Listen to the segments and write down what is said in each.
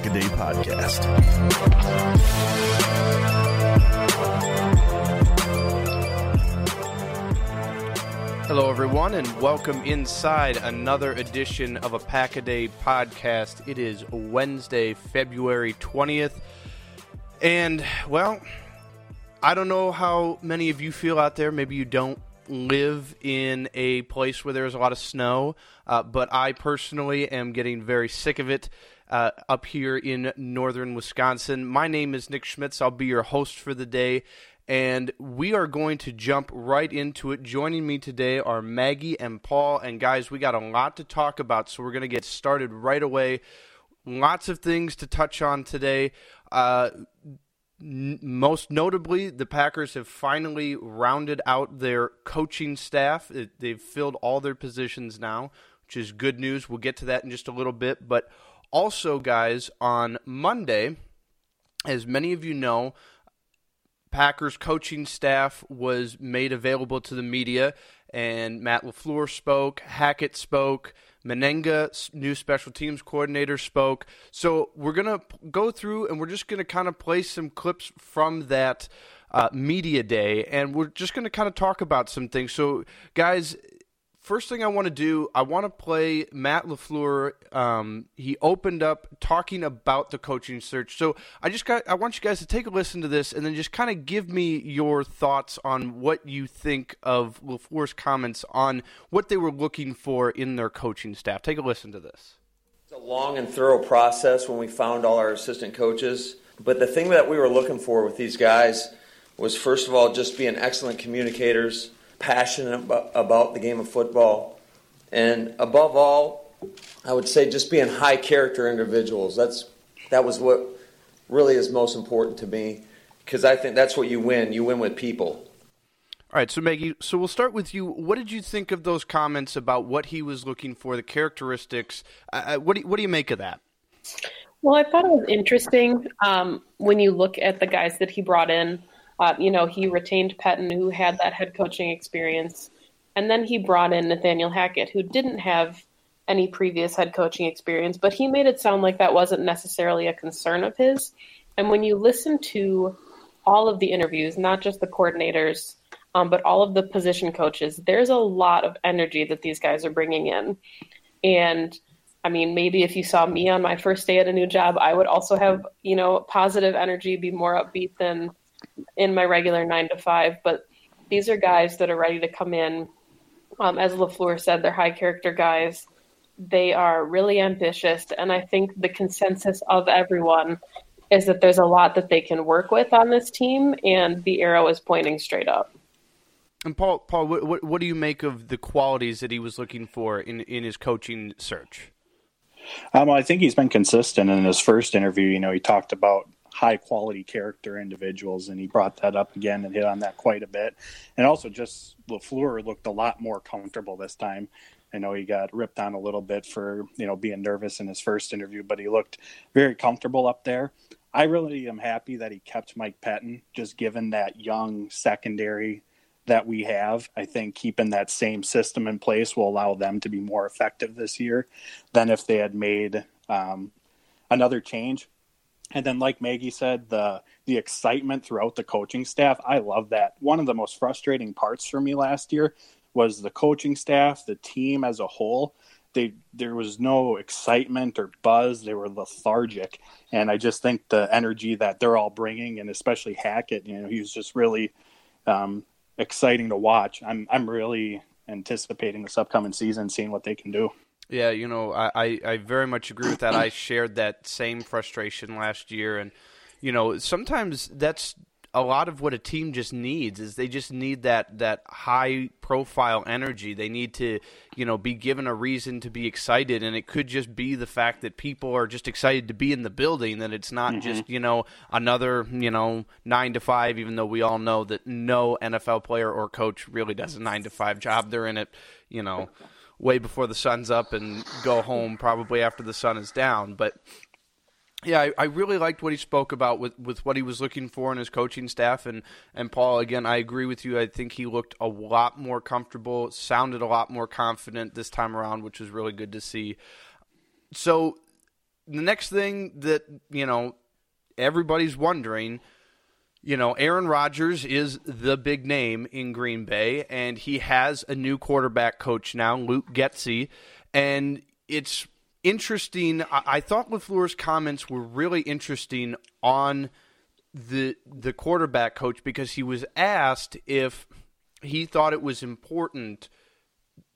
This is the Pack a Day Podcast. Hello, everyone, and welcome inside another edition of a Pack a Day podcast. It is Wednesday, February 20th. And, well, I don't know how many of you feel out there. Maybe you don't live in a place where there's a lot of snow, uh, but I personally am getting very sick of it. Uh, up here in northern Wisconsin. My name is Nick Schmitz. I'll be your host for the day, and we are going to jump right into it. Joining me today are Maggie and Paul. And guys, we got a lot to talk about, so we're going to get started right away. Lots of things to touch on today. Uh, n- most notably, the Packers have finally rounded out their coaching staff. It, they've filled all their positions now, which is good news. We'll get to that in just a little bit. But also, guys, on Monday, as many of you know, Packers coaching staff was made available to the media, and Matt LaFleur spoke, Hackett spoke, Mennenga, new special teams coordinator, spoke. So we're going to go through and we're just going to kind of play some clips from that uh, media day, and we're just going to kind of talk about some things. So, guys, first thing I want to do, I want to play Matt LaFleur. Um, he opened up talking about the coaching search. So I just got, I want you guys to take a listen to this and then just kind of give me your thoughts on what you think of LaFleur's comments on what they were looking for in their coaching staff. Take a listen to this. It's a long and thorough process when we found all our assistant coaches. But the thing that we were looking for with these guys was, first of all, just being excellent communicators passionate about, about the game of football, and above all, I would say just being high character individuals. That's that was what really is most important to me because I think that's what you win. You win with people. All right, so Maggie, so we'll start with you. What did you think of those comments about what he was looking for, the characteristics? Uh, uh what do you, what do you make of that? Well, I thought it was interesting um, when you look at the guys that he brought in. Uh, you know, he retained Pettine, who had that head coaching experience, and then he brought in Nathaniel Hackett, who didn't have any previous head coaching experience, but he made it sound like that wasn't necessarily a concern of his. And when you listen to all of the interviews, not just the coordinators, um, but all of the position coaches, there's a lot of energy that these guys are bringing in. And I mean, maybe if you saw me on my first day at a new job, I would also have, you know, positive energy, be more upbeat than in my regular nine to five. But these are guys that are ready to come in. Um, as LaFleur said, they're high character guys. They are really ambitious. And I think the consensus of everyone is that there's a lot that they can work with on this team, and the arrow is pointing straight up. And Paul, Paul, what, what, what do you make of the qualities that he was looking for in, in his coaching search? Um, I think he's been consistent in his first interview. You know, he talked about high quality character individuals, and he brought that up again and hit on that quite a bit. And also, just LaFleur looked a lot more comfortable this time. I know he got ripped on a little bit for you know being nervous in his first interview, but he looked very comfortable up there. I really am happy that he kept Mike Pettine, just given that young secondary that we have. I think keeping that same system in place will allow them to be more effective this year than if they had made um, another change. And then, like Maggie said, the the excitement throughout the coaching staff, I love that. One of the most frustrating parts for me last year was the coaching staff, the team as a whole. They there was no excitement or buzz. They were lethargic, and I just think the energy that they're all bringing, and especially Hackett, you know, he was just really um, exciting to watch. I'm I'm really anticipating this upcoming season, seeing what they can do. Yeah, you know, I, I very much agree with that. I shared that same frustration last year, and you know, sometimes that's a lot of what a team just needs is they just need that that high profile energy. They need to, you know, be given a reason to be excited and it could just be the fact that people are just excited to be in the building that it's not mm-hmm. just, you know, another, you know, 9 to 5 even though we all know that no NFL player or coach really does a 9 to 5 job. They're in it, you know, way before the sun's up and go home probably after the sun is down, but yeah, I, I, really liked what he spoke about with, with what he was looking for in his coaching staff. And, and Paul, again, I agree with you. I think he looked a lot more comfortable, sounded a lot more confident this time around, which was really good to see. So, the next thing that, you know, everybody's wondering, you know, Aaron Rodgers is the big name in Green Bay, and he has a new quarterback coach now, Luke Getsy. And it's interesting. I, I thought LaFleur's comments were really interesting on the the quarterback coach because he was asked if he thought it was important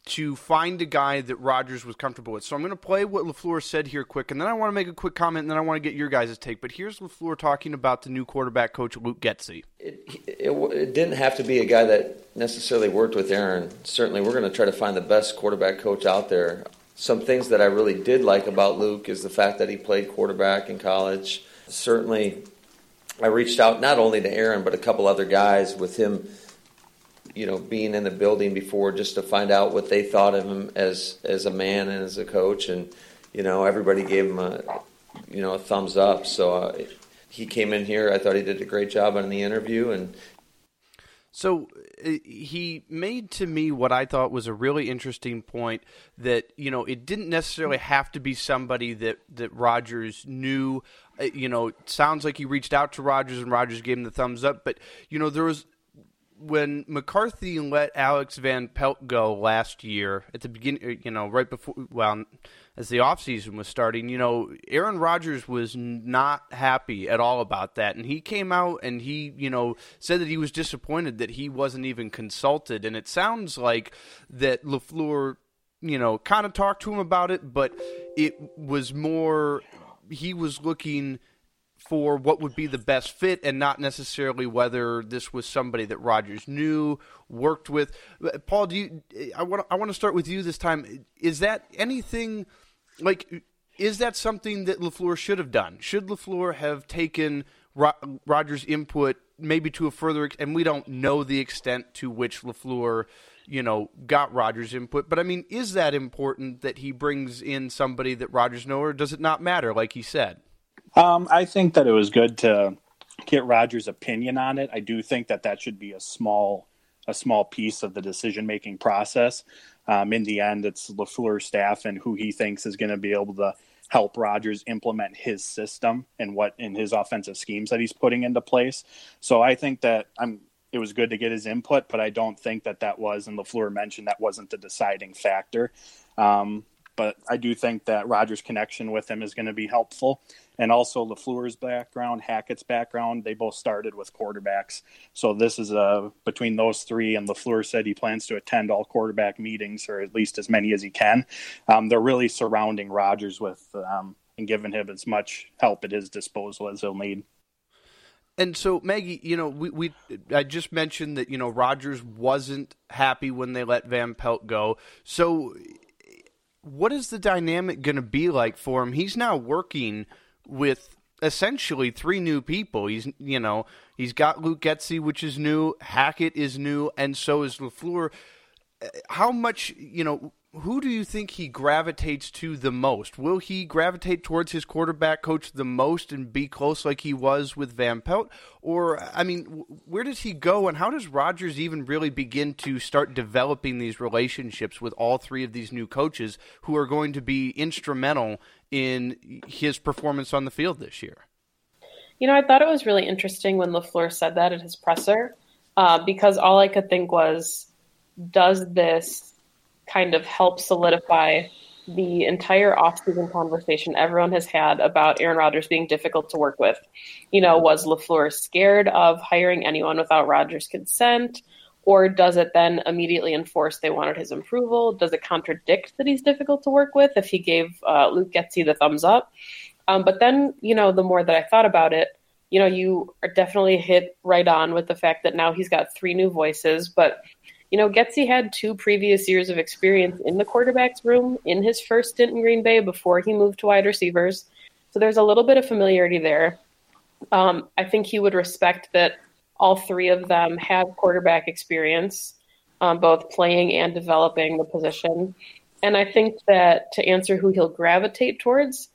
to find a guy that Rodgers was comfortable with. So I'm going to play what LaFleur said here quick, and then I want to make a quick comment, and then I want to get your guys' take. But here's LaFleur talking about the new quarterback coach, Luke Getsy. It, it, it, didn't have to be a guy that necessarily worked with Aaron. Certainly, we're going to try to find the best quarterback coach out there some things that I really did like about Luke is the fact that he played quarterback in college. Certainly, I reached out not only to Aaron but a couple other guys with him, you know, being in the building before just to find out what they thought of him as as a man and as a coach. And you know, everybody gave him a you know a thumbs up. So uh, he came in here. I thought he did a great job on the interview, and so uh, he made to me what I thought was a really interesting point that you know it didn't necessarily have to be somebody that that Rodgers knew. Uh, you know, sounds like he reached out to Rodgers and Rodgers gave him the thumbs up. But you know, there was when McCarthy let Alex Van Pelt go last year at the beginning. Uh, you know, right before well as the offseason was starting, you know, Aaron Rodgers was not happy at all about that. And he came out and he, you know, said that he was disappointed that he wasn't even consulted. And it sounds like that LaFleur, you know, kind of talked to him about it, but it was more, he was looking for what would be the best fit and not necessarily whether this was somebody that Rodgers knew, worked with. Paul, do you I want I want to start with you this time. Is that anything like is that something that LaFleur should have done? Should LaFleur have taken Ro- Rodgers' input maybe to a further and we don't know the extent to which LaFleur, you know, got Rodgers' input, but I mean, is that important that he brings in somebody that Rodgers knows or does it not matter like he said? Um, I think that it was good to get Rodgers' opinion on it. I do think that that should be a small a small piece of the decision making process. Um, in the end, it's LaFleur's staff and who he thinks is going to be able to help Rodgers implement his system and what in his offensive schemes that he's putting into place. So I think that I'm. It was good to get his input, but I don't think that that was, and LaFleur mentioned that wasn't the deciding factor. Um, but I do think that Rodgers' connection with him is going to be helpful. And also LaFleur's background, Hackett's background, they both started with quarterbacks. So this is a between those three, and LaFleur said he plans to attend all quarterback meetings, or at least as many as he can. Um, they're really surrounding Rodgers with um, and giving him as much help at his disposal as he'll need. And so, Maggie, you know, we, we I just mentioned that you know Rodgers wasn't happy when they let Van Pelt go. So, what is the dynamic going to be like for him? He's now working with essentially three new people. He's you know he's got Luke Getsy, which is new. Hackett is new, and so is LaFleur. Uh, how much you know? Who do you think he gravitates to the most? Will he gravitate towards his quarterback coach the most and be close like he was with Van Pelt? Or, I mean, where does he go and how does Rodgers even really begin to start developing these relationships with all three of these new coaches who are going to be instrumental in his performance on the field this year? You know, I thought it was really interesting when LaFleur said that at his presser uh, because all I could think was, does this kind of help solidify the entire offseason conversation everyone has had about Aaron Rodgers being difficult to work with. You know, was LaFleur scared of hiring anyone without Rodgers' consent? Or does it then immediately enforce they wanted his approval? Does it contradict that he's difficult to work with if he gave uh, Luke Getsy the thumbs up? Um, but then, you know, the more that I thought about it, you know, you are definitely hit right on with the fact that now he's got three new voices, but you know, Getsy had two previous years of experience in the quarterback's room in his first stint in Green Bay before he moved to wide receivers. So there's a little bit of familiarity there. Um, I think he would respect that all three of them have quarterback experience, um, both playing and developing the position. And I think that to answer who he'll gravitate towards,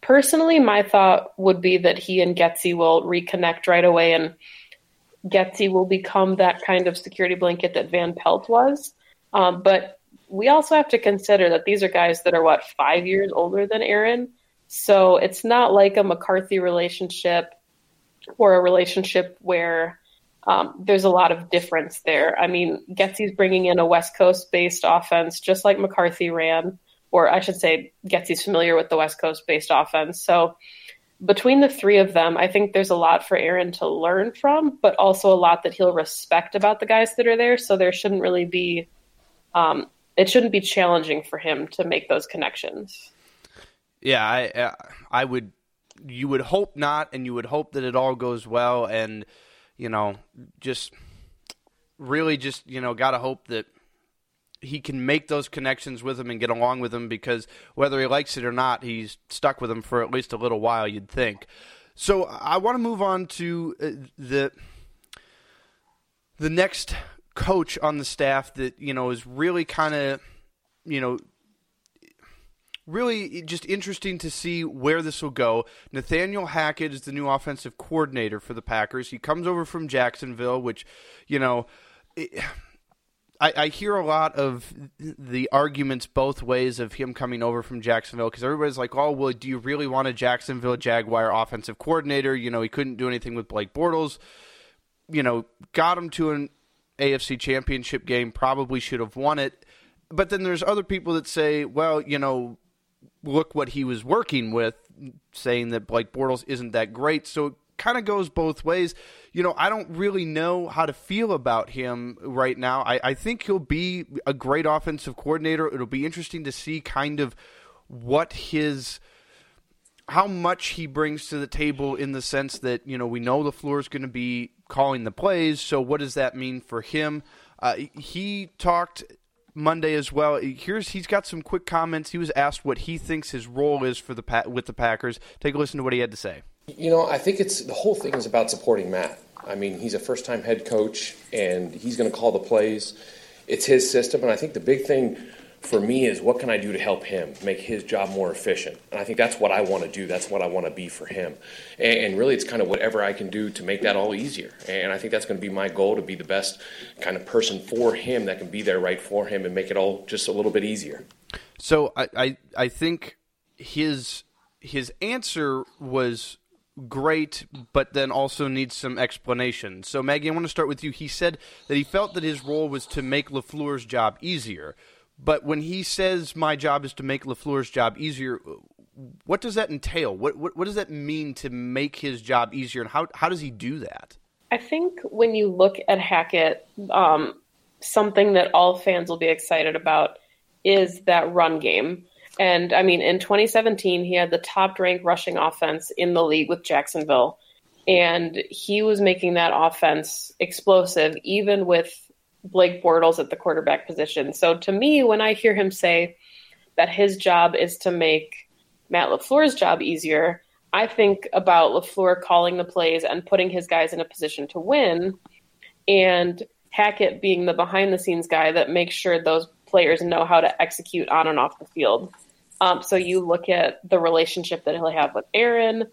personally, my thought would be that he and Getsy will reconnect right away and Getsy will become that kind of security blanket that Van Pelt was. Um, but we also have to consider that these are guys that are what five years older than Aaron, so it's not like a McCarthy relationship or a relationship where um, there's a lot of difference there. I mean, Getsy's bringing in a West Coast based offense just like McCarthy ran, or I should say, Getsy's familiar with the West Coast based offense. So between the three of them, I think there's a lot for Aaron to learn from, but also a lot that he'll respect about the guys that are there. So there shouldn't really be, um, it shouldn't be challenging for him to make those connections. Yeah, I, uh, I would, you would hope not, and you would hope that it all goes well, and you know, just really, just you know, gotta hope that he can make those connections with him and get along with him because whether he likes it or not, he's stuck with him for at least a little while. You'd think. So I want to move on to uh, the the next coach on the staff that you know is really kind of you know really just interesting to see where this will go. Nathaniel Hackett is the new offensive coordinator for the Packers. He comes over from Jacksonville, which you know. It, I, I, hear a lot of the arguments both ways of him coming over from Jacksonville because everybody's like, "Oh, well, do you really want a Jacksonville Jaguar offensive coordinator?" You know, he couldn't do anything with Blake Bortles. You know, got him to an AFC Championship game, probably should have won it. But then there's other people that say, "Well, you know, look what he was working with," saying that Blake Bortles isn't that great. So kind of goes both ways. You know, I don't really know how to feel about him right now. I, I think he'll be a great offensive coordinator. It'll be interesting to see kind of what his how much he brings to the table in the sense that you know we know LaFleur is going to be calling the plays. So what does that mean for him? Uh, he talked Monday as well. Here's he's got some quick comments. He was asked what he thinks his role is for the with the Packers. Take a listen to what he had to say. You know, I think it's the whole thing is about supporting Matt. I mean, he's a first time head coach and he's going to call the plays. It's his system. And I think the big thing for me is what can I do to help him make his job more efficient? And I think that's what I want to do. That's what I want to be for him. And, and, really, it's kind of whatever I can do to make that all easier. And I think that's going to be my goal to be the best kind of person for him that can be there right for him and make it all just a little bit easier. So I, I, I think his his answer was great, but then also needs some explanation. So, Maggie, I want to start with you. He said that he felt that his role was to make LaFleur's job easier. But when he says my job is to make LaFleur's job easier, what does that entail? What, what, what does that mean to make his job easier, and how how does he do that? I think when you look at Hackett, um, something that all fans will be excited about is that run game. And I mean, in 2017, he had the top ranked rushing offense in the league with Jacksonville. And he was making that offense explosive, even with Blake Bortles at the quarterback position. So to me, when I hear him say that his job is to make Matt LaFleur's job easier, I think about LaFleur calling the plays and putting his guys in a position to win. And Hackett being the behind the scenes guy that makes sure those players know how to execute on and off the field. Um, so you look at the relationship that he'll have with Aaron,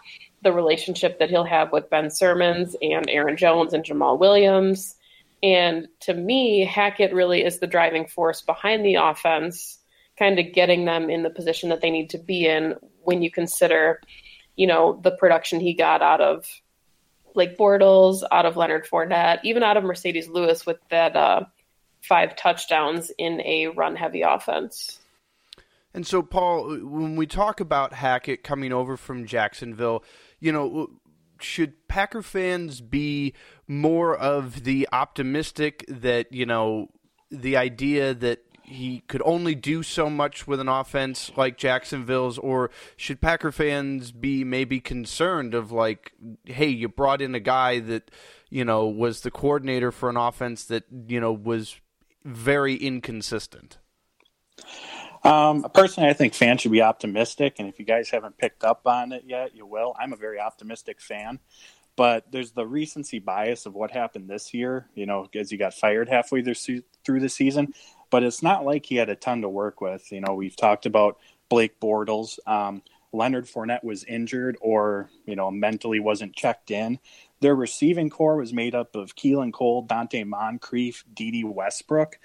the relationship that he'll have with Ben Simmons and Aaron Jones and Jamaal Williams. And to me, Hackett really is the driving force behind the offense, kind of getting them in the position that they need to be in when you consider, you know, the production he got out of Blake Bortles, out of Leonard Fournette, even out of Marcedes Lewis with that uh, five touchdowns in a run heavy offense. And so, Paul, uh, when we talk about Hackett coming over from Jacksonville, you know, should Packer fans be more of the optimistic that, you know, the idea that he could only do so much with an offense like Jacksonville's, or should Packer fans be maybe concerned of like, hey, you brought in a guy that you know was the coordinator for an offense that you know was very inconsistent? Um, personally, I think fans should be optimistic, and if you guys haven't picked up on it yet, you will. I'm a very optimistic fan, but there's the recency bias of what happened this year. You know, as he got fired halfway through the season, but it's not like he had a ton to work with. You know, we've talked about Blake Bortles. Um, Leonard Fournette was injured or, you know, mentally wasn't checked in. Their receiving corps was made up of Keelan Cole, Donte Moncrief, Dede Westbrook.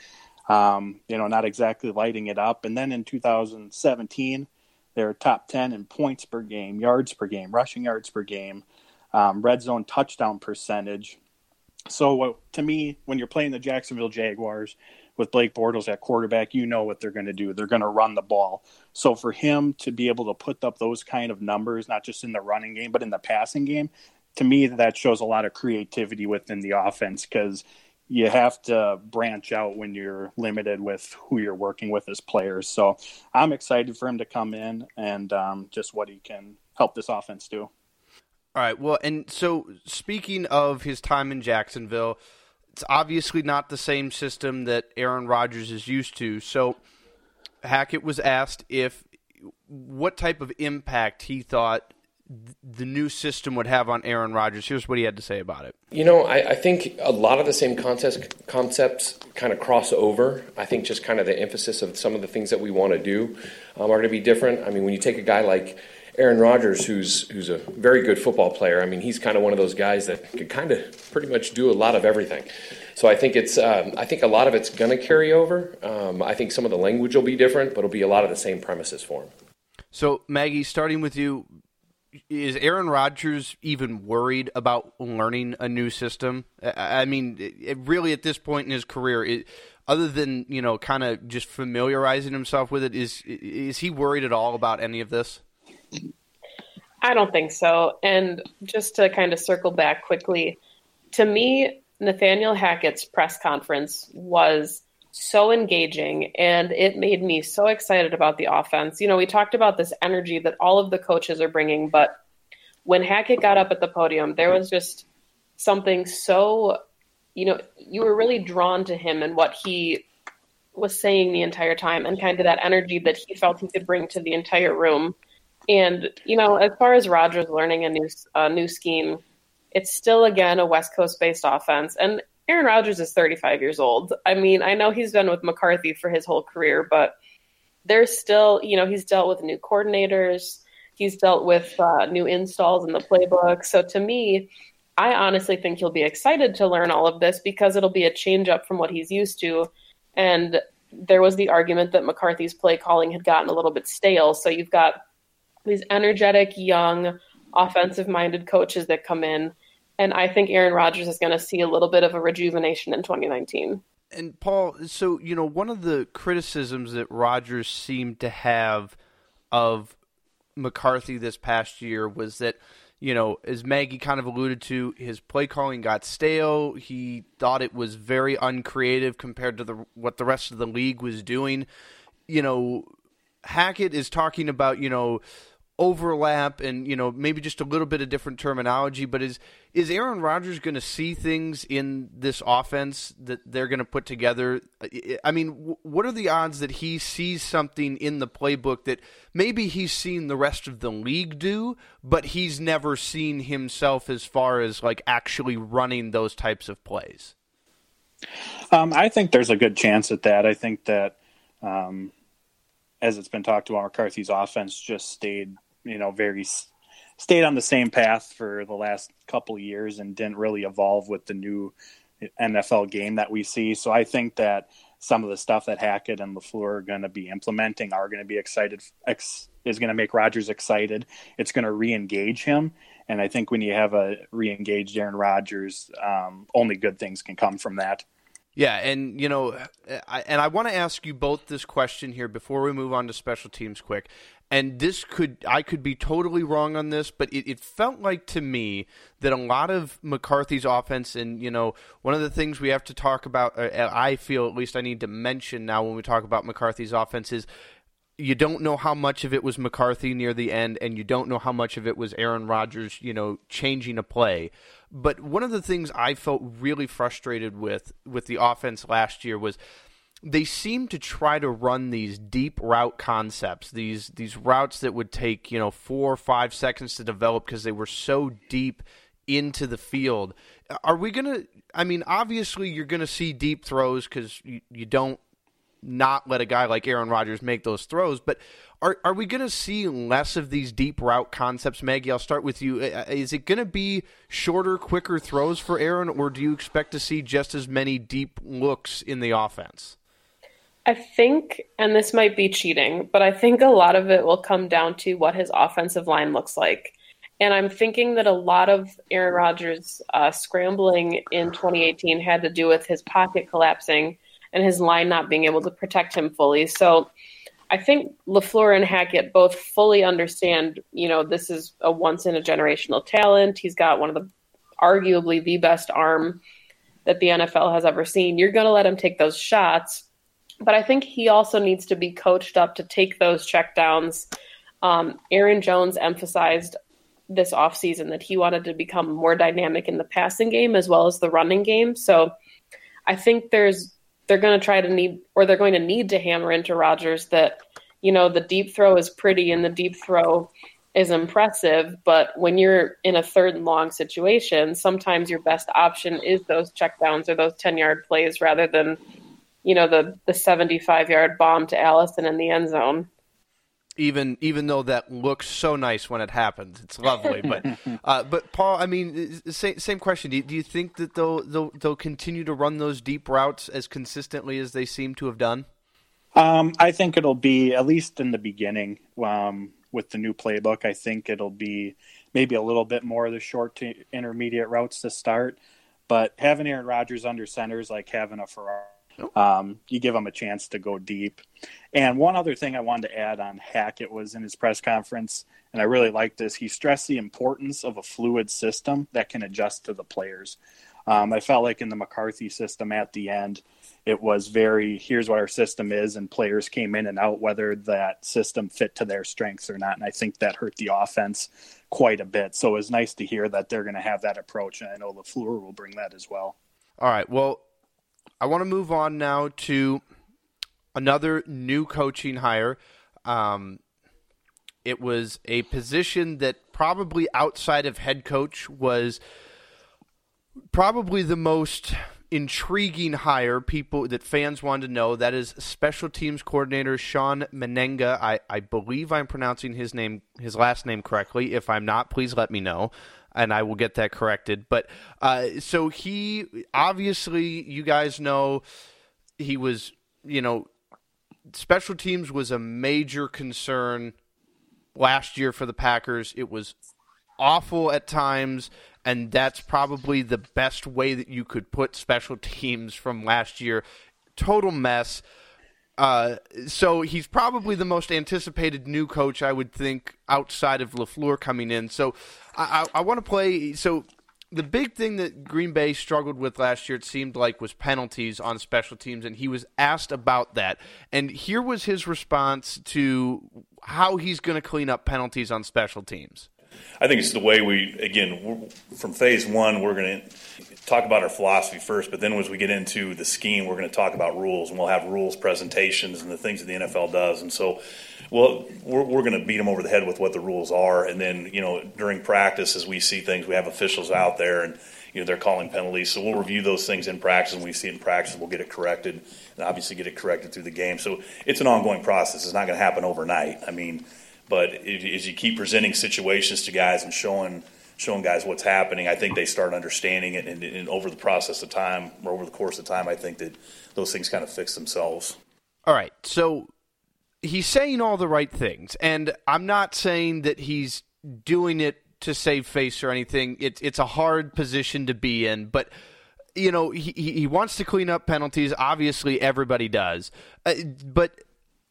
Um, you know, not exactly lighting it up. And then in 2017, they're top 10 in points per game, yards per game, rushing yards per game, um, red zone touchdown percentage. So, to me, when you're playing the Jacksonville Jaguars, with Blake Bortles at quarterback, you know what they're going to do. They're going to run the ball. So for him to be able to put up those kind of numbers, not just in the running game, but in the passing game, to me, that shows a lot of creativity within the offense because you have to branch out when you're limited with who you're working with as players. So I'm excited for him to come in and um, just what he can help this offense do. All right. Well, and so speaking of his time in Jacksonville, it's obviously not the same system that Aaron Rodgers is used to. So Hackett was asked if what type of impact he thought the new system would have on Aaron Rodgers. Here's what he had to say about it. You know, I, I think a lot of the same concepts concepts kind of cross over. I think just kind of the emphasis of some of the things that we want to do um, are going to be different. I mean, when you take a guy like Aaron Rodgers, who's who's a very good football player. I mean, he's kind of one of those guys that can kind of pretty much do a lot of everything. So I think it's um, I think a lot of it's going to carry over. Um, I think some of the language will be different, but it'll be a lot of the same premises for him. So Maggie, starting with you, is Aaron Rodgers even worried about learning a new system? I mean, it, really at this point in his career, it, other than you know, kind of just familiarizing himself with it, is is he worried at all about any of this? I don't think so. And just to kind of circle back quickly, to me, Nathaniel Hackett's press conference was so engaging and it made me so excited about the offense. You know, we talked about this energy that all of the coaches are bringing, but when Hackett got up at the podium, there was just something so, you know, you were really drawn to him and what he was saying the entire time and kind of that energy that he felt he could bring to the entire room. And you know, as far as Rodgers learning a new a new scheme, it's still again a West Coast based offense. And Aaron Rodgers is 35 years old. I mean, I know he's been with McCarthy for his whole career, but there's still, you know, he's dealt with new coordinators. He's dealt with uh, new installs in the playbook. So to me, I honestly think he'll be excited to learn all of this because it'll be a change up from what he's used to. And there was the argument that McCarthy's play calling had gotten a little bit stale. So you've got these energetic, young, offensive minded coaches that come in. And I think Aaron Rodgers is going to see a little bit of a rejuvenation in 2019. and Paul, so you know, one of the criticisms that Rodgers seemed to have of McCarthy this past year was that, you know, as Maggie kind of alluded to, his play calling got stale. He thought it was very uncreative compared to the what the rest of the league was doing. You know, Hackett is talking about, you know, overlap and you know maybe just a little bit of different terminology but is is Aaron Rodgers going to see things in this offense that they're going to put together? I mean what are the odds that he sees something in the playbook that maybe he's seen the rest of the league do but he's never seen himself as far as like actually running those types of plays? Um, I think there's a good chance at that. I think that um, as it's been talked about, McCarthy's offense just stayed you know very stayed on the same path for the last couple years and didn't really evolve with the new NFL game that we see. So I think that some of the stuff that Hackett and LaFleur are going to be implementing are going to be excited ex, is going to make Rodgers excited. It's going to re-engage him, and I think when you have a re-engaged Aaron Rodgers, um, only good things can come from that. Yeah, and you know, I, and I want to ask you both this question here before we move on to special teams quick and this could I could be totally wrong on this, but it, it, felt like to me that a lot of McCarthy's offense, and you know, one of the things we have to talk about, uh, I feel at least I need to mention now when we talk about McCarthy's offense is you don't know how much of it was McCarthy near the end, and you don't know how much of it was Aaron Rodgers, you know, changing a play. But one of the things I felt really frustrated with with the offense last year was they seem to try to run these deep route concepts, these these routes that would take you know four or five seconds to develop because they were so deep into the field. Are we gonna? I mean, obviously you're gonna see deep throws because you, you don't not let a guy like Aaron Rodgers make those throws. But are are we going to see less of these deep route concepts, Maggie? I'll start with you. Uh, uh, is it going to be shorter, quicker throws for Aaron, or do you expect to see just as many deep looks in the offense? I think, and this might be cheating, but I think a lot of it will come down to what his offensive line looks like. And I'm thinking that a lot of Aaron Rodgers' uh, scrambling in 2018 had to do with his pocket collapsing and his line not being able to protect him fully. So I think LaFleur and Hackett both fully understand, you know, this is a once in a generational talent. He's got one of the arguably the best arm that the NFL has ever seen. You're going to let him take those shots but I think he also needs to be coached up to take those checkdowns. Um, Aaron Jones emphasized this offseason that he wanted to become more dynamic in the passing game as well as the running game. So I think there's they're going to try to need or they're going to need to hammer into Rodgers that you know the deep throw is pretty and the deep throw is impressive, but when you're in a third and long situation, sometimes your best option is those checkdowns or those 10 yard plays rather than you know the the 75 yard bomb to Allison in the end zone. Even even though that looks so nice when it happens, it's lovely. but uh, but Paul, I mean, same same question. Do you, do you think that they'll, they'll they'll continue to run those deep routes as consistently as they seem to have done? Um, I think it'll be at least in the beginning um, with the new playbook. I think it'll be maybe a little bit more of the short to intermediate routes to start. But having Aaron Rodgers under center is like having a Ferrari um, you give him a chance to go deep. And one other thing I wanted to add on Hackett was in his press conference, and I really like this. He stressed the importance of a fluid system that can adjust to the players. Um, I felt like in the McCarthy system at the end, it was very here's what our system is, and players came in and out whether that system fit to their strengths or not. And I think that hurt the offense quite a bit. So it was nice to hear that they're going to have that approach, and I know LaFleur will bring that as well. All right. Well, I want to move on now to another new coaching hire. Um, it was a position that probably outside of head coach was probably the most intriguing hire people that fans wanted to know. That is special teams coordinator Shawn Mennenga. I, I believe I'm pronouncing his name his last name correctly. If I'm not, please let me know and I will get that corrected. But uh, so he obviously, you guys know, he was, you know, special teams was a major concern last year for the Packers. It was awful at times, and that's probably the best way that you could put special teams from last year. Total mess. Uh, so he's probably the most anticipated new coach, I would think, outside of LaFleur coming in. So I, I, I want to play. So the big thing that Green Bay struggled with last year, it seemed like, was penalties on special teams, and he was asked about that. And here was his response to how he's going to clean up penalties on special teams. I think it's the way we, again, from phase one, we're going to talk about our philosophy first, but then as we get into the scheme, we're going to talk about rules, and we'll have rules presentations and the things that the NFL does. And so, well, we're, we're going to beat them over the head with what the rules are. And then, you know, during practice, as we see things, we have officials out there and, you know, they're calling penalties. So we'll review those things in practice, and we see it in practice, we'll get it corrected, and obviously get it corrected through the game. So it's an ongoing process. It's not going to happen overnight. I mean, but as you keep presenting situations to guys and showing showing guys what's happening, I think they start understanding it. And, and, over the process of time, or over the course of time, I think that those things kind of fix themselves. All right. So he's saying all the right things, and I'm not saying that he's doing it to save face or anything. It's it's a hard position to be in, but you know he he wants to clean up penalties. Obviously, everybody does, uh, but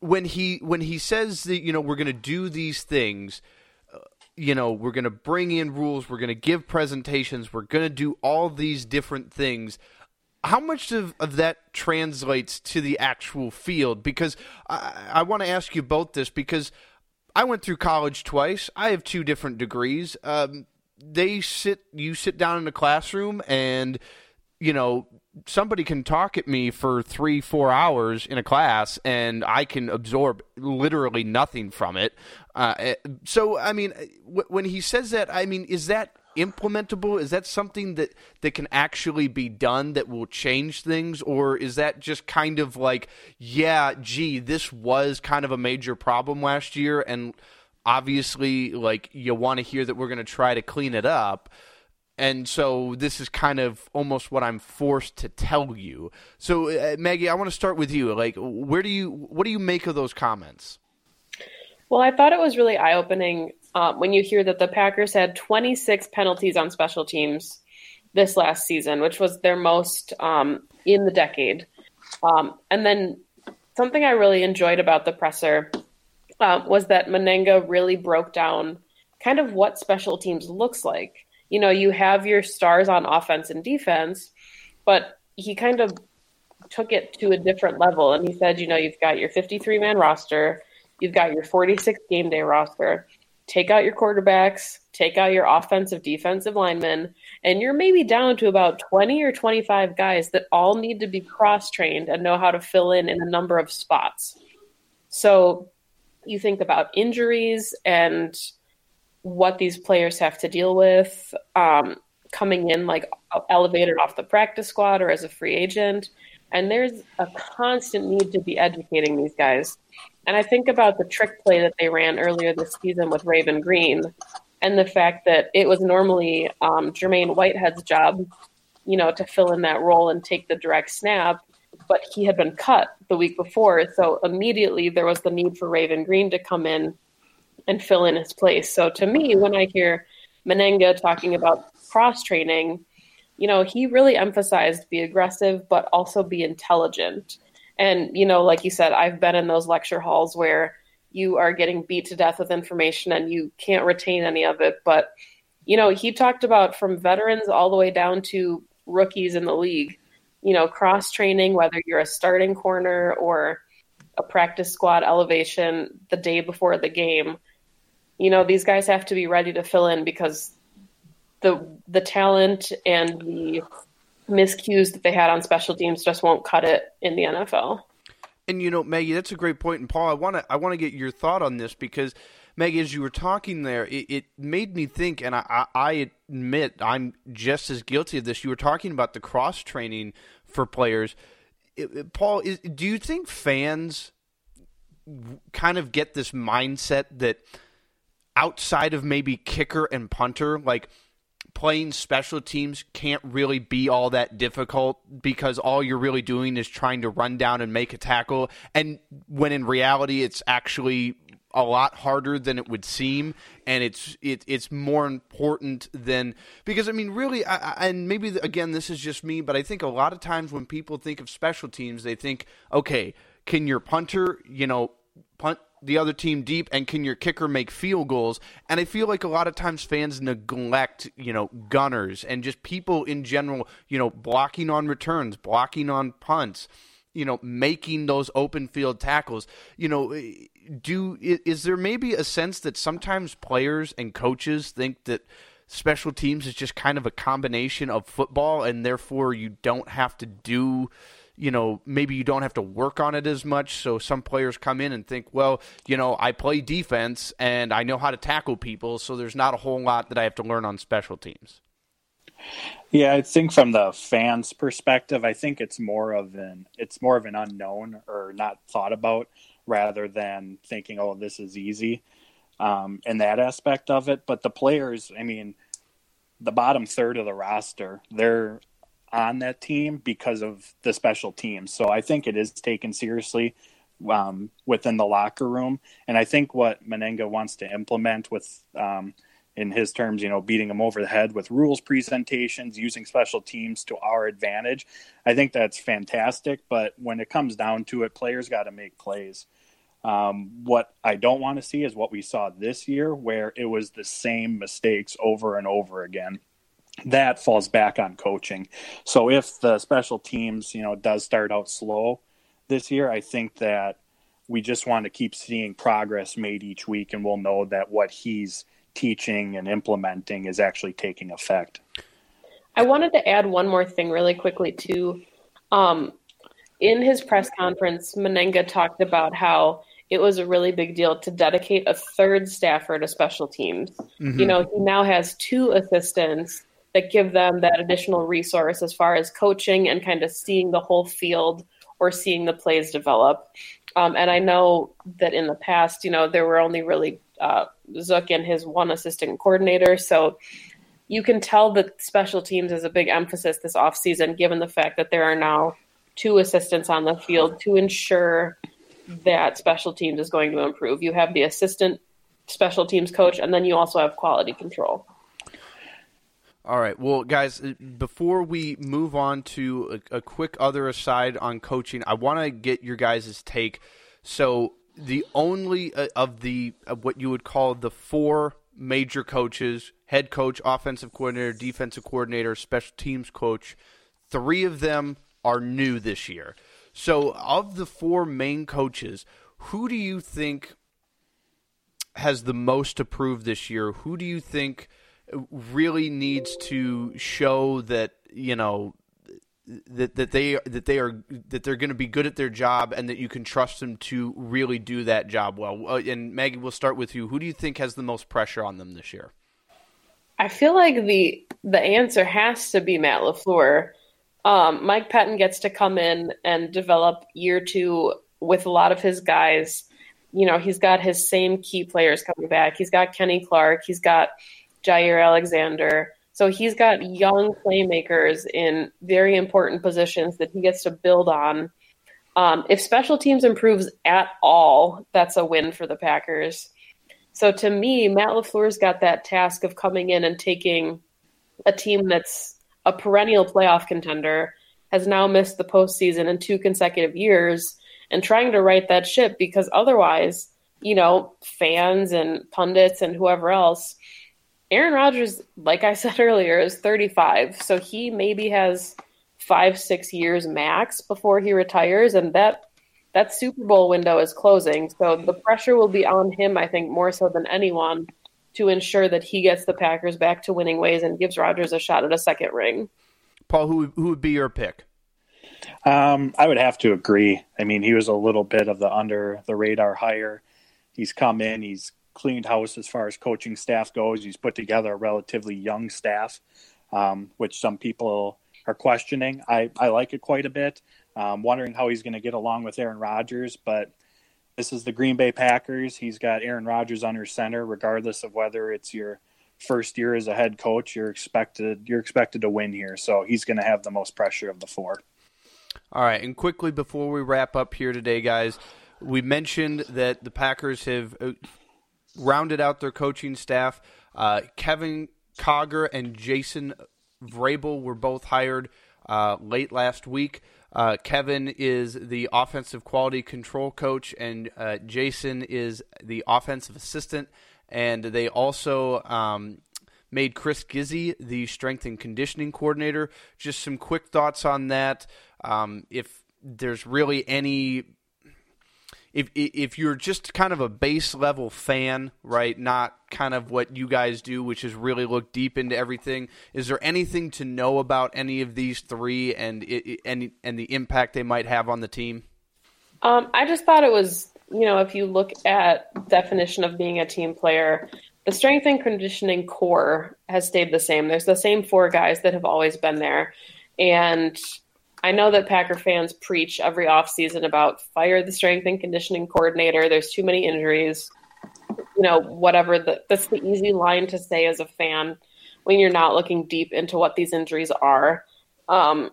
when he when he says that you know we're going to do these things uh, you know we're going to bring in rules we're going to give presentations we're going to do all these different things how much of, of that translates to the actual field? Because i, I want to ask you both this because i went through college twice. I have two different degrees. Um, they sit you sit down in a classroom and you know somebody can talk at me for three, four hours in a class, and I can absorb literally nothing from it. Uh, eh, so, I mean, w- when he says that, I mean, is that implementable? Is that something that that can actually be done that will change things, or is that just kind of like, yeah, gee, this was kind of a major problem last year, and obviously, like, you want to hear that we're going to try to clean it up and so this is kind of almost what I'm forced to tell you. So uh, Maggie, I want to start with you. Like, where do you what do you make of those comments? Well, I thought it was really eye opening uh, when you hear that the Packers had 26 penalties on special teams this last season, which was their most um, in the decade. Um, and then something I really enjoyed about the presser uh, was that Mennenga really broke down kind of what special teams looks like you know, you have your stars on offense and defense, but he kind of took it to a different level. And he said, you know, you've got your 53 man roster, you've got your 46 game day roster. Take out your quarterbacks, take out your offensive, defensive linemen, and you're maybe down to about 20 or 25 guys that all need to be cross trained and know how to fill in in a number of spots. So you think about injuries and what these players have to deal with um, coming in like elevated off the practice squad or as a free agent. And there's a constant need to be educating these guys. And I think about the trick play that they ran earlier this season with Raven Greene and the fact that it was normally um, Jermaine Whitehead's job, you know, to fill in that role and take the direct snap. But he had been cut the week before. So immediately there was the need for Raven Greene to come in and fill in his place. So to me, when I hear Mennenga talking about cross training, you know, he really emphasized be aggressive, but also be intelligent. And, you know, like you said, I've been in those lecture halls where you are getting beat to death with information and you can't retain any of it. But, you know, he talked about from veterans all the way down to rookies in the league, you know, cross training, whether you're a starting corner or a practice squad elevation the day before the game you know these guys have to be ready to fill in because the the talent and the miscues that they had on special teams just won't cut it in the NFL. And you know, Maggie, that's a great point. And Paul, I want to I want to get your thought on this because Maggie, as you were talking there, it, it made me think, and I, I, admit I'm just as guilty of this. You were talking about the cross training for players. Paul, is, do you think fans kind of get this mindset that outside of maybe kicker and punter, like playing special teams can't really be all that difficult because all you're really doing is trying to run down and make a tackle. And when in reality, it's actually a lot harder than it would seem, and it's it, it's more important than because I mean, really, I, I, and maybe again, this is just me, but I think a lot of times when people think of special teams, they think, okay, can your punter, you know, punt the other team deep and can your kicker make field goals? And i feel like a lot of times fans neglect you know gunners and just people in general you know blocking on returns blocking on punts you know making those open field tackles. You know eh, do is there maybe a sense that sometimes players and coaches think that special teams is just kind of a combination of football and therefore you don't have to do you know, maybe you don't have to work on it as much. So some players come in and think, well, you know, I play defense and I know how to tackle people, so there's not a whole lot that I have to learn on special teams. Yeah, I think from the fans' perspective, I think it's more of an it's more of an unknown or not thought about rather than thinking, oh, this is easy, um, in that aspect of it. But the players, I mean, the bottom third of the roster, they're on that team because of the special teams. So I think it is taken seriously um, within the locker room. And I think what Mennenga wants to implement with, um, in his terms, you know, beating them over the head with rules presentations, using special teams to our advantage, I think that's fantastic. But when it comes down to it, players got to make plays. Um, what I don't want to see is what we saw this year, where it was the same mistakes over and over again that falls back on coaching. So if the special teams, you know, does start out slow this year, I think that we just want to keep seeing progress made each week, and we'll know that what he's teaching and implementing is actually taking effect. I wanted to add one more thing really quickly too. Um, in his press conference, Mennenga talked about how it was a really big deal to dedicate a third staffer to special teams. Mm-hmm. You know, he now has two assistants that give them that additional resource as far as coaching and kind of seeing the whole field or seeing the plays develop. Um, and I know that in the past, you know, there were only really uh, Zook and his one assistant coordinator. So you can tell that special teams is a big emphasis this offseason, given the fact that there are now two assistants on the field to ensure that special teams is going to improve. You have the assistant special teams coach, and then you also have quality control. All right. Well, guys, uh, before we move on to a, a quick other aside on coaching, I want to get your guys' take. So, the only uh, of the of what you would call the four major coaches head coach, offensive coordinator, defensive coordinator, special teams coach three of them are new this year. So, of the four main coaches, who do you think has the most to prove this year? Who do you think really needs to show that you know that that they that they are that they're going to be good at their job and that you can trust them to really do that job well. Uh, and Maggie, we'll start with you. Who do you think has the most pressure on them this year? I feel like the the answer has to be Matt LaFleur. Um, Mike Pettine gets to come in and develop year two with a lot of his guys. You know, he's got his same key players coming back. He's got Kenny Clark. He's got Jaire Alexander. So he's got young playmakers in very important positions that he gets to build on. Um, if special teams improves at all, that's a win for the Packers. So to me, Matt LaFleur's got that task of coming in and taking a team that's a perennial playoff contender, has now missed the postseason in two consecutive years, and trying to right that ship because otherwise, you know, fans and pundits and whoever else Aaron Rodgers, like I said earlier, is 35. So he maybe has five, six years max before he retires. And that that Super Bowl window is closing. So the pressure will be on him, I think, more so than anyone to ensure that he gets the Packers back to winning ways and gives Rodgers a shot at a second ring. Paul, who who would be your pick? Um, I would have to agree. I mean, he was a little bit of the under the radar hire. He's come in, he's cleaned house as far as coaching staff goes. He's put together a relatively young staff, um, which some people are questioning. I, I like it quite a bit. Um, wondering how he's going to get along with Aaron Rodgers, but this is the Green Bay Packers. He's got Aaron Rodgers under center, regardless of whether it's your first year as a head coach. You're expected you're expected to win here, so he's going to have the most pressure of the four. All right, and quickly before we wrap up here today, guys, we mentioned that the Packers have rounded out their coaching staff. Uh, Kevin Koger and Jason Vrabel were both hired uh, late last week. Uh, Kevin is the offensive quality control coach, and uh, Jason is the offensive assistant. And they also um, made Chris Gizzi the strength and conditioning coordinator. Just some quick thoughts on that. Um, if there's really any if if you're just kind of a base level fan, right, not kind of what you guys do, which is really look deep into everything, is there anything to know about any of these three and and and the impact they might have on the team? Um, I just thought it was, you know, if you look at definition of being a team player, the strength and conditioning core has stayed the same. There's the same four guys that have always been there, and I know that Packer fans preach every offseason about fire the strength and conditioning coordinator. There's too many injuries. You know, whatever. The, that's the easy line to say as a fan when you're not looking deep into what these injuries are. Um,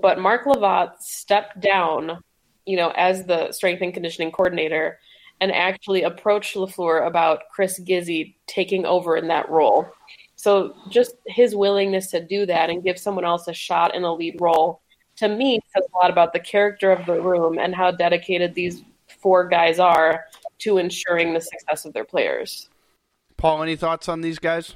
but Mark Lovat stepped down, you know, as the strength and conditioning coordinator and actually approached LaFleur about Chris Gizzi taking over in that role. So just his willingness to do that and give someone else a shot in a lead role to me says a lot about the character of the room and how dedicated these four guys are to ensuring the success of their players. Paul, any thoughts on these guys?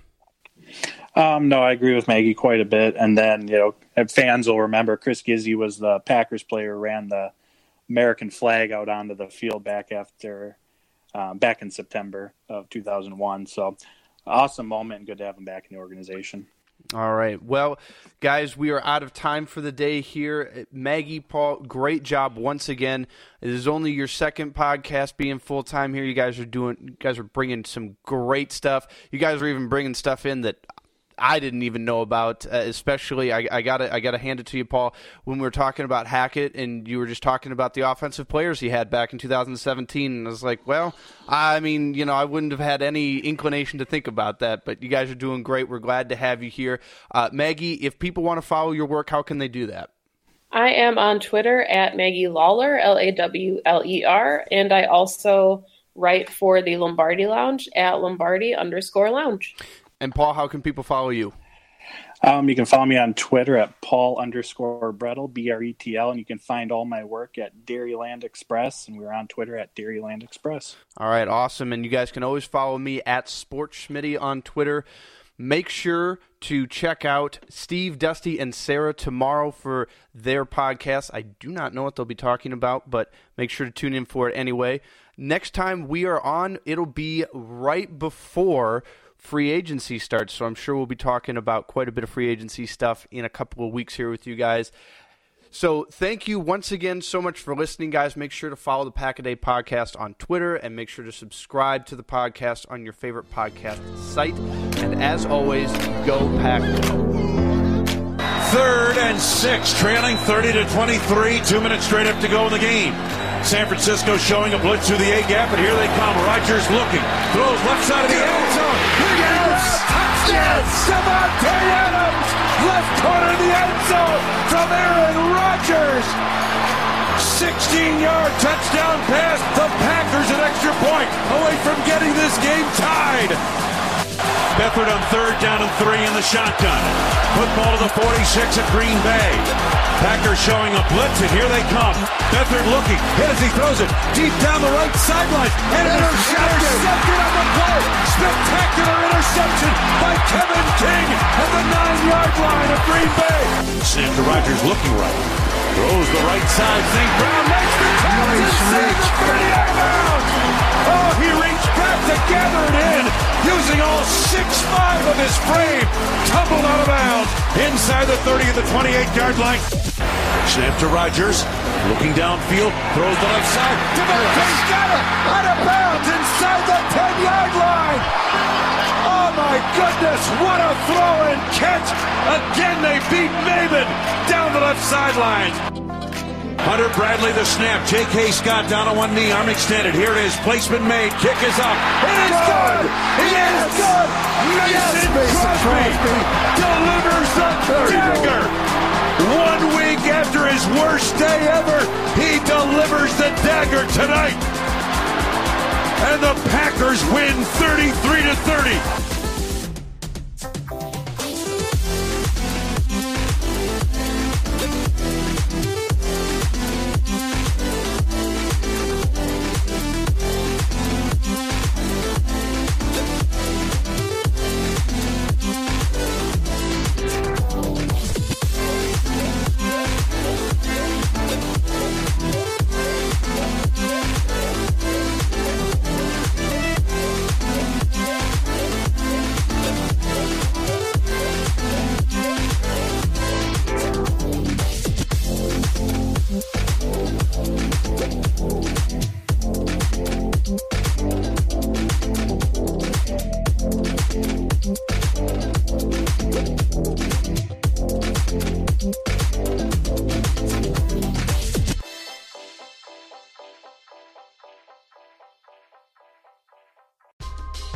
Um, no, I agree with Maggie quite a bit. And then, you know, fans will remember Chris Gizzi was the Packers player, ran the American flag out onto the field back after, um, back in September of 2001. So awesome moment and good to have him back in the organization. All right. Well, guys, we are out of time for the day here. Uh, Maggie, Paul, great job once again. It is only your second podcast being full time here. You guys are doing, you guys are bringing some great stuff. You guys are even bringing stuff in that I didn't even know about. Uh, especially, I, I gotta I gotta hand it to you, Paul. When we were talking about Hackett, and you were just talking about the offensive players he had back in 2017, and I was like, well, I mean, you know, I wouldn't have had any inclination to think about that. But you guys are doing great. We're glad to have you here, uh, Maggie. If people want to follow your work, how can they do that? I am on Twitter at Maggie Lawler, L A W L E R, and I also write for the Lombardi Lounge at Lombardi underscore Lounge. And Paul, how can people follow you? Um, you can follow me on Twitter at Paul underscore Bretl, B R E T L, and you can find all my work at Dairyland Express, and we're on Twitter at Dairyland Express. All right, awesome. And you guys can always follow me at Sports Schmitty on Twitter. Make sure to check out Steve, Dusty, and Sarah tomorrow for their podcast. I do not know what they'll be talking about, but make sure to tune in for it anyway. Next time we are on, it'll be right before free agency starts. So I'm sure we'll be talking about quite a bit of free agency stuff in a couple of weeks here with you guys. So thank you once again so much for listening, guys. Make sure to follow the Pack a Day podcast on Twitter and make sure to subscribe to the podcast on your favorite podcast site. And as always, go Pack. Third and six, trailing 30 to 23, two minutes straight up to go in the game. San Francisco showing a blitz through the A gap, and here they come. Rodgers looking, throws left side of the end zone. Yes! Touchdown! Davante Adams, left corner of the end zone from Aaron Rodgers. 16-yard touchdown pass. The Packers an extra point away from getting this game tied. Beathard on third down and three in the shotgun. Football to the 46 at Green Bay. Packers showing a blitz, and here they come. Beathard looking, hit as he throws it deep down the right sideline. And intercepted. intercepted on the play. Spectacular interception by Kevin King at the nine-yard line of Green Bay. Snap to Rodgers looking right. Throws the right side. St. Brown makes the catch nice and saves 38 out. Oh, he reached back to gather it in, using all six-five of his frame. Tumbled out of bounds inside the 30 of the 28-yard line. Snap to Rodgers, looking downfield, throws the left side. Davante's got it, out of bounds inside the goodness, what a throw and catch! Again, they beat Mabin down the left sideline. Hunter Bradley the snap. J.K. Scott down on one knee, arm extended. Here it is. Placement made. Kick is up. It is good. It yes. is good. Mason, yes, Mason Crosby, Crosby delivers the dagger. One week after his worst day ever, he delivers the dagger tonight. And the Packers win 33 to 30.